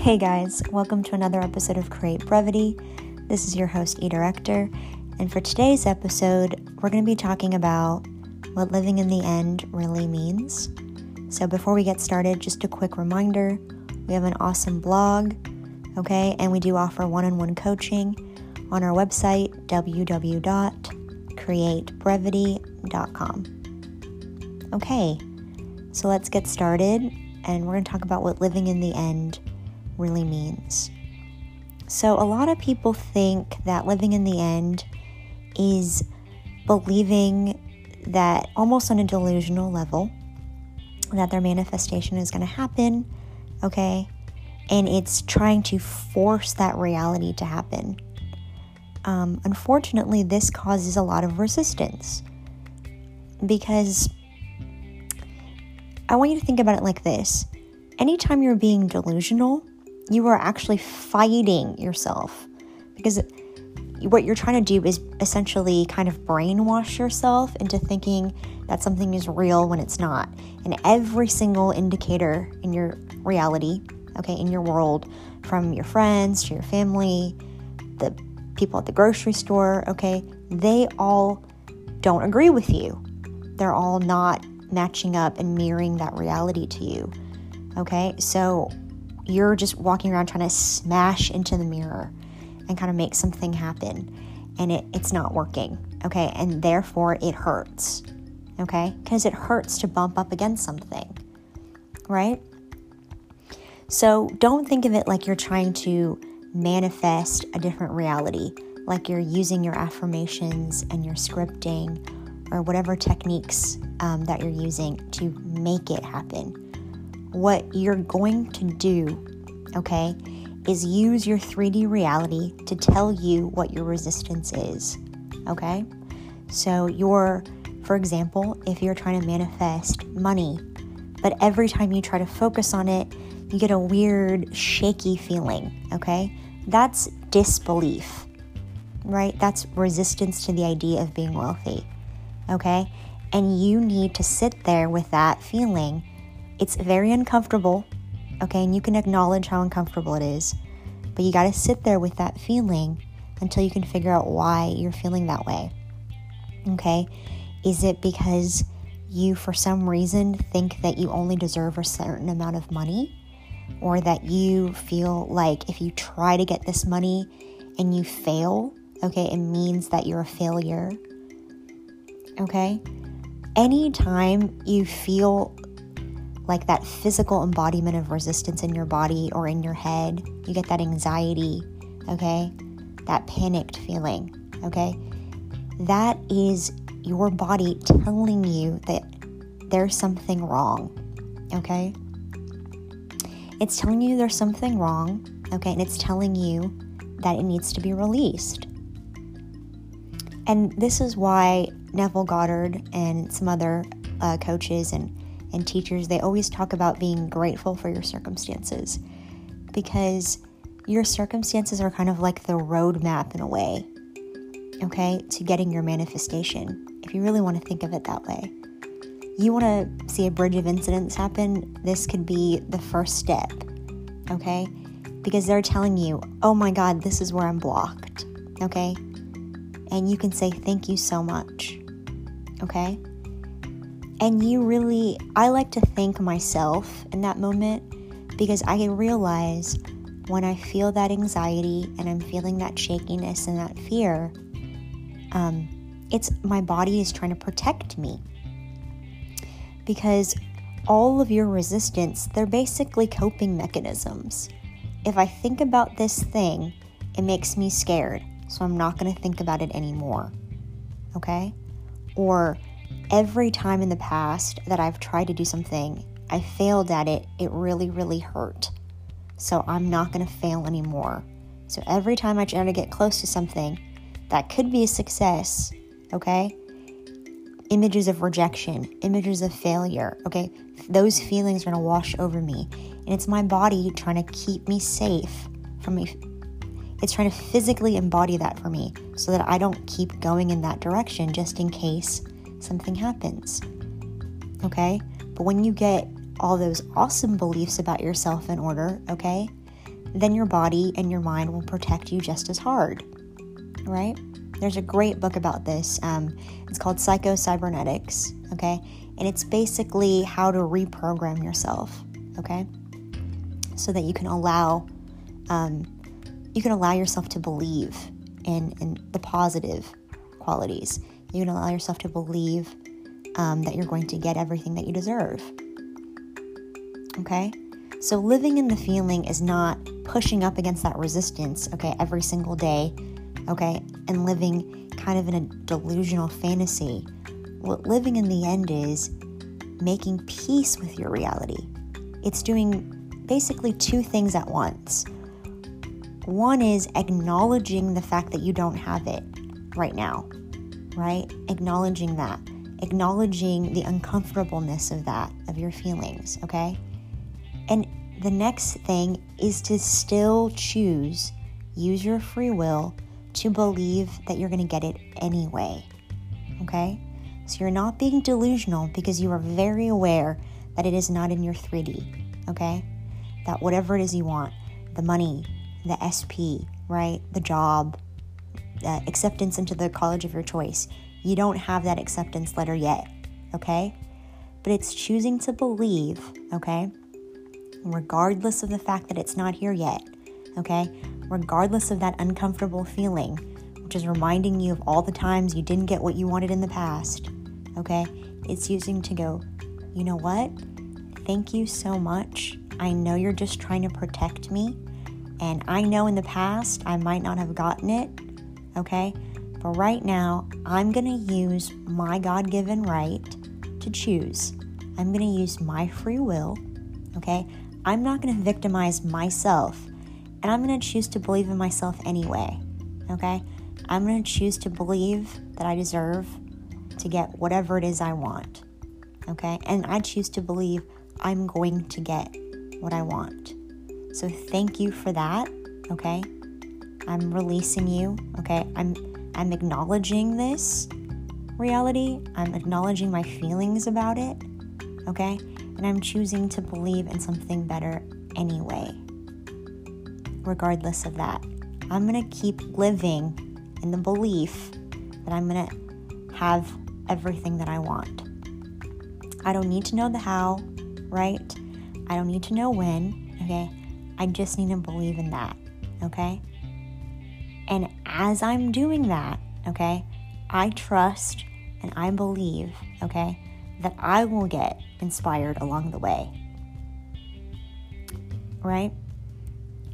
Hey guys, welcome to another episode of Create Brevity. This is your host, E Director, and for today's episode, we're going to be talking about what living in the end really means. So, before we get started, just a quick reminder we have an awesome blog, okay, and we do offer one on one coaching on our website, www.createbrevity.com. Okay, so let's get started, and we're going to talk about what living in the end really means. So, a lot of people think that living in the end is believing that almost on a delusional level that their manifestation is going to happen, okay? And it's trying to force that reality to happen. Um, unfortunately, this causes a lot of resistance because I want you to think about it like this anytime you're being delusional, you are actually fighting yourself because what you're trying to do is essentially kind of brainwash yourself into thinking that something is real when it's not. And every single indicator in your reality, okay, in your world, from your friends to your family, the people at the grocery store, okay, they all don't agree with you. They're all not matching up and mirroring that reality to you. Okay, so you're just walking around trying to smash into the mirror and kind of make something happen and it, it's not working okay? And therefore it hurts okay? Because it hurts to bump up against something right? So don't think of it like you're trying to manifest a different reality like you're using your affirmations and your scripting or whatever techniques um, that you're using to make it happen what you're going to do, okay, is use your 3D reality to tell you what your resistance is, okay? So, you're, for example, if you're trying to manifest money, but every time you try to focus on it, you get a weird, shaky feeling, okay? That's disbelief, right? That's resistance to the idea of being wealthy, okay? And you need to sit there with that feeling it's very uncomfortable, okay, and you can acknowledge how uncomfortable it is, but you got to sit there with that feeling until you can figure out why you're feeling that way. Okay? Is it because you, for some reason, think that you only deserve a certain amount of money? Or that you feel like if you try to get this money and you fail, okay, it means that you're a failure? Okay? Anytime you feel like that physical embodiment of resistance in your body or in your head. You get that anxiety, okay? That panicked feeling, okay? That is your body telling you that there's something wrong, okay? It's telling you there's something wrong, okay? And it's telling you that it needs to be released. And this is why Neville Goddard and some other uh, coaches and and teachers, they always talk about being grateful for your circumstances because your circumstances are kind of like the roadmap in a way, okay, to getting your manifestation, if you really want to think of it that way. You want to see a bridge of incidents happen, this could be the first step, okay? Because they're telling you, oh my God, this is where I'm blocked, okay? And you can say, thank you so much, okay? And you really, I like to thank myself in that moment because I realize when I feel that anxiety and I'm feeling that shakiness and that fear, um, it's my body is trying to protect me. Because all of your resistance, they're basically coping mechanisms. If I think about this thing, it makes me scared, so I'm not going to think about it anymore. Okay? Or every time in the past that I've tried to do something, I failed at it, it really, really hurt. So I'm not going to fail anymore. So every time I try to get close to something that could be a success, okay? Images of rejection, images of failure, okay? Those feelings are going to wash over me. And it's my body trying to keep me safe from me. It's trying to physically embody that for me so that I don't keep going in that direction just in case something happens. Okay? But when you get all those awesome beliefs about yourself in order, okay, then your body and your mind will protect you just as hard, right? There's a great book about this. Um, it's called Psycho Cybernetics, okay? And it's basically how to reprogram yourself, okay? So that you can allow, um, you can allow yourself to believe in, in the positive qualities. You can allow yourself to believe um, that you're going to get everything that you deserve. Okay? So living in the feeling is not pushing up against that resistance, okay, every single day, okay, and living kind of in a delusional fantasy. What living in the end is making peace with your reality. It's doing basically two things at once. One is acknowledging the fact that you don't have it right now, right? Acknowledging that, acknowledging the uncomfortableness of that, of your feelings, okay? And the next thing is to still choose, use your free will to believe that you're going to get it anyway. Okay? So you're not being delusional because you are very aware that it is not in your 3D. Okay? That whatever it is you want, the money, the SP, right? The job, uh, acceptance into the college of your choice, you don't have that acceptance letter yet. Okay? But it's choosing to believe, okay? regardless of the fact that it's not here yet, okay? Regardless of that uncomfortable feeling, which is reminding you of all the times you didn't get what you wanted in the past, okay? It's using to go, you know what? Thank you so much. I know you're just trying to protect me, and I know in the past I might not have gotten it, okay? But right now, I'm gonna use my God given right to choose. I'm gonna use my free will, okay? I'm not going to victimize myself and I'm going to choose to believe in myself anyway. Okay? I'm going to choose to believe that I deserve to get whatever it is I want. Okay? And I choose to believe I'm going to get what I want. So thank you for that. Okay? I'm releasing you. Okay? I'm I'm acknowledging this reality. I'm acknowledging my feelings about it. Okay? and I'm choosing to believe in something better anyway. Regardless of that, I'm gonna keep living in the belief that I'm gonna have everything that I want. I don't need to know the how, right? I don't need to know when, okay? I just need to believe in that, okay? And as I'm doing that, okay, I trust and I believe, okay, that I will get inspired along the way. Right?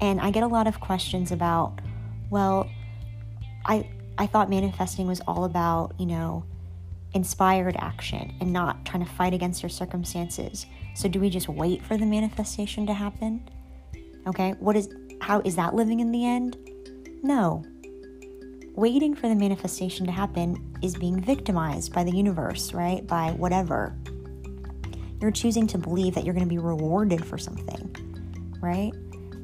And I get a lot of questions about, well, I I thought manifesting was all about, you know, inspired action and not trying to fight against your circumstances. So do we just wait for the manifestation to happen? Okay? What is how is that living in the end? No. Waiting for the manifestation to happen is being victimized by the universe, right? By whatever. You're choosing to believe that you're going to be rewarded for something, right?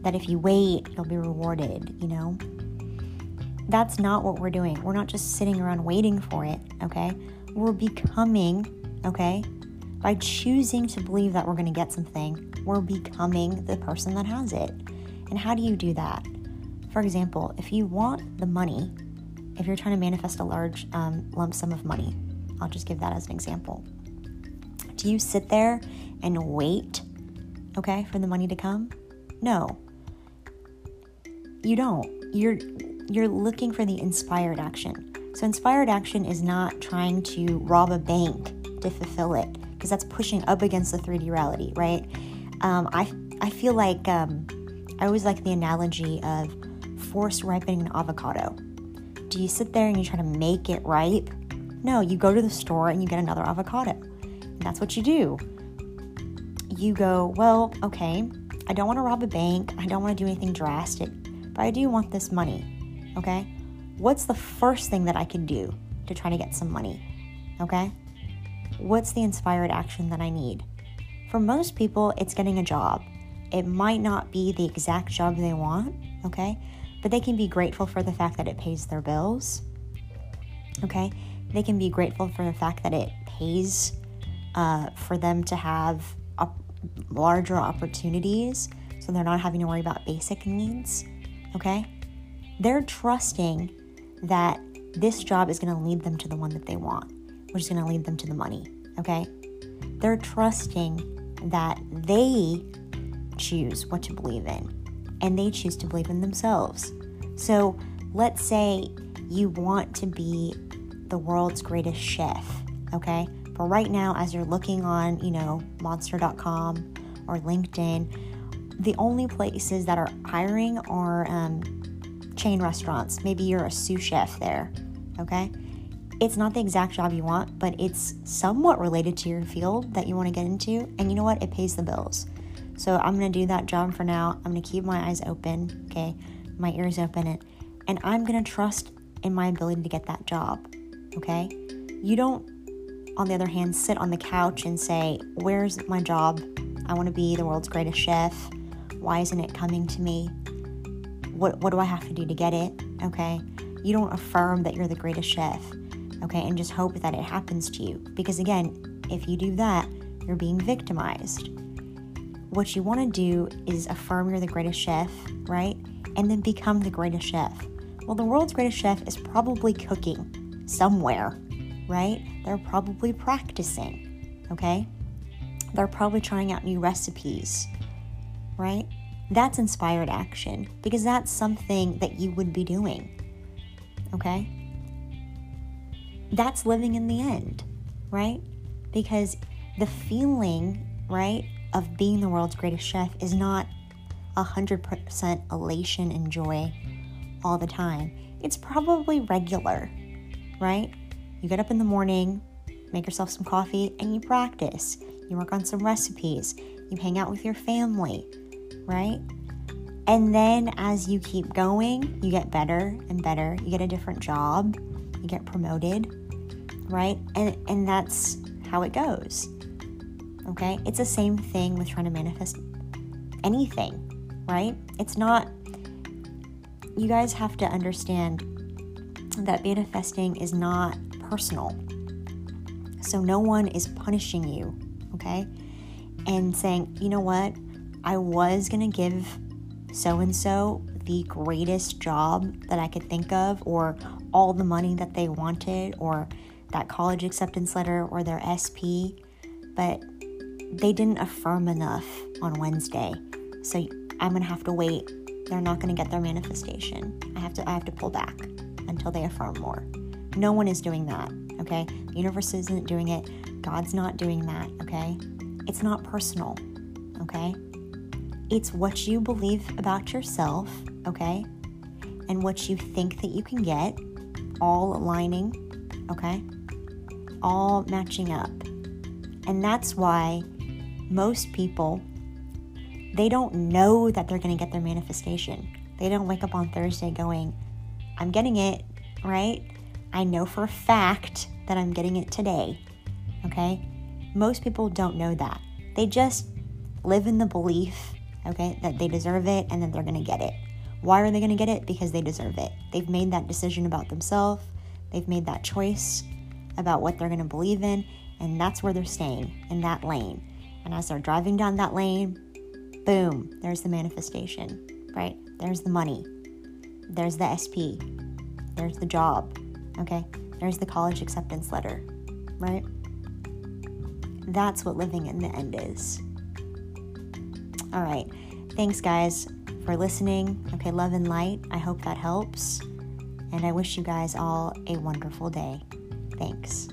That if you wait, you'll be rewarded, you know? That's not what we're doing. We're not just sitting around waiting for it, okay? We're becoming, okay? By choosing to believe that we're going to get something, we're becoming the person that has it. And how do you do that? For example, if you want the money, if you're trying to manifest a large um, lump sum of money, I'll just give that as an example. Do you sit there and wait, okay, for the money to come? No. You don't. You're you're looking for the inspired action. So inspired action is not trying to rob a bank to fulfill it because that's pushing up against the 3D reality, right? Um, I I feel like um, I always like the analogy of force ripening an avocado. Do you sit there and you try to make it ripe? No, you go to the store and you get another avocado. That's what you do. You go, well, okay, I don't want to rob a bank. I don't want to do anything drastic, but I do want this money. Okay? What's the first thing that I can do to try to get some money? Okay? What's the inspired action that I need? For most people, it's getting a job. It might not be the exact job they want, okay? But they can be grateful for the fact that it pays their bills, okay? They can be grateful for the fact that it pays uh, for them to have op- larger opportunities so they're not having to worry about basic needs. Okay? They're trusting that this job is going to lead them to the one that they want, which is going to lead them to the money. Okay? They're trusting that they choose what to believe in and they choose to believe in themselves. So let's say you want to be the world's greatest chef, okay? But right now, as you're looking on, you know, monster.com or LinkedIn, the only places that are hiring are um, chain restaurants. Maybe you're a sous chef there, okay? It's not the exact job you want, but it's somewhat related to your field that you want to get into. And you know what? It pays the bills. So I'm going to do that job for now. I'm going to keep my eyes open, okay? My ears open, and, and I'm going to trust in my ability to get that job, okay? You don't, on the other hand, sit on the couch and say, Where's my job? I want to be the world's greatest chef. Why isn't it coming to me? What, what do I have to do to get it? Okay? You don't affirm that you're the greatest chef, okay, and just hope that it happens to you. Because again, if you do that, you're being victimized. What you want to do is affirm you're the greatest chef, right? And then become the greatest chef. Well, the world's greatest chef is probably cooking somewhere, right? They're probably practicing, okay? They're probably trying out new recipes, right? That's inspired action because that's something that you would be doing, okay? That's living in the end, right? Because the feeling, right, of being the world's greatest chef is not 100% elation and joy all the time. It's probably regular, right? You get up in the morning, make yourself some coffee, and you practice. You work on some recipes. You hang out with your family, right? And then as you keep going, you get better and better. You get a different job, you get promoted, right? And and that's how it goes. Okay? It's the same thing with trying to manifest anything, right? It's not you guys have to understand that manifesting is not personal. So no one is punishing you, okay? And saying, you know what? I was to give so and so the greatest job that I could think of, or all the money that they wanted, or that college acceptance letter, or their SP, but they didn't affirm enough on Wednesday. So I'm going to have to wait they're not going to get their manifestation. I have to I have to pull back until they affirm more. No one is doing that, okay? The universe isn't doing it. God's not doing that, okay? It's not personal, okay? It's what you believe about yourself, okay? And what you think that you can get, all aligning, okay? All matching up. And that's why most people they don't know that they're going to get their manifestation. They don't wake up on Thursday going, I'm getting it, right? I know for a fact that I'm getting it today. Okay? Most people don't know that. They just live in the belief, okay, that they deserve it and that they're going to get it. Why are they going to get it? Because they deserve it. They've made that decision about themselves, they've made that choice about what they're going to believe in, and that's where they're staying in that lane. And as they're driving down that lane, Boom, there's the manifestation, right? There's the money. There's the SP. There's the job, okay? There's the college acceptance letter, right? That's what living in the end is. All right. Thanks, guys, for listening. Okay, love and light. I hope that helps. And I wish you guys all a wonderful day. Thanks.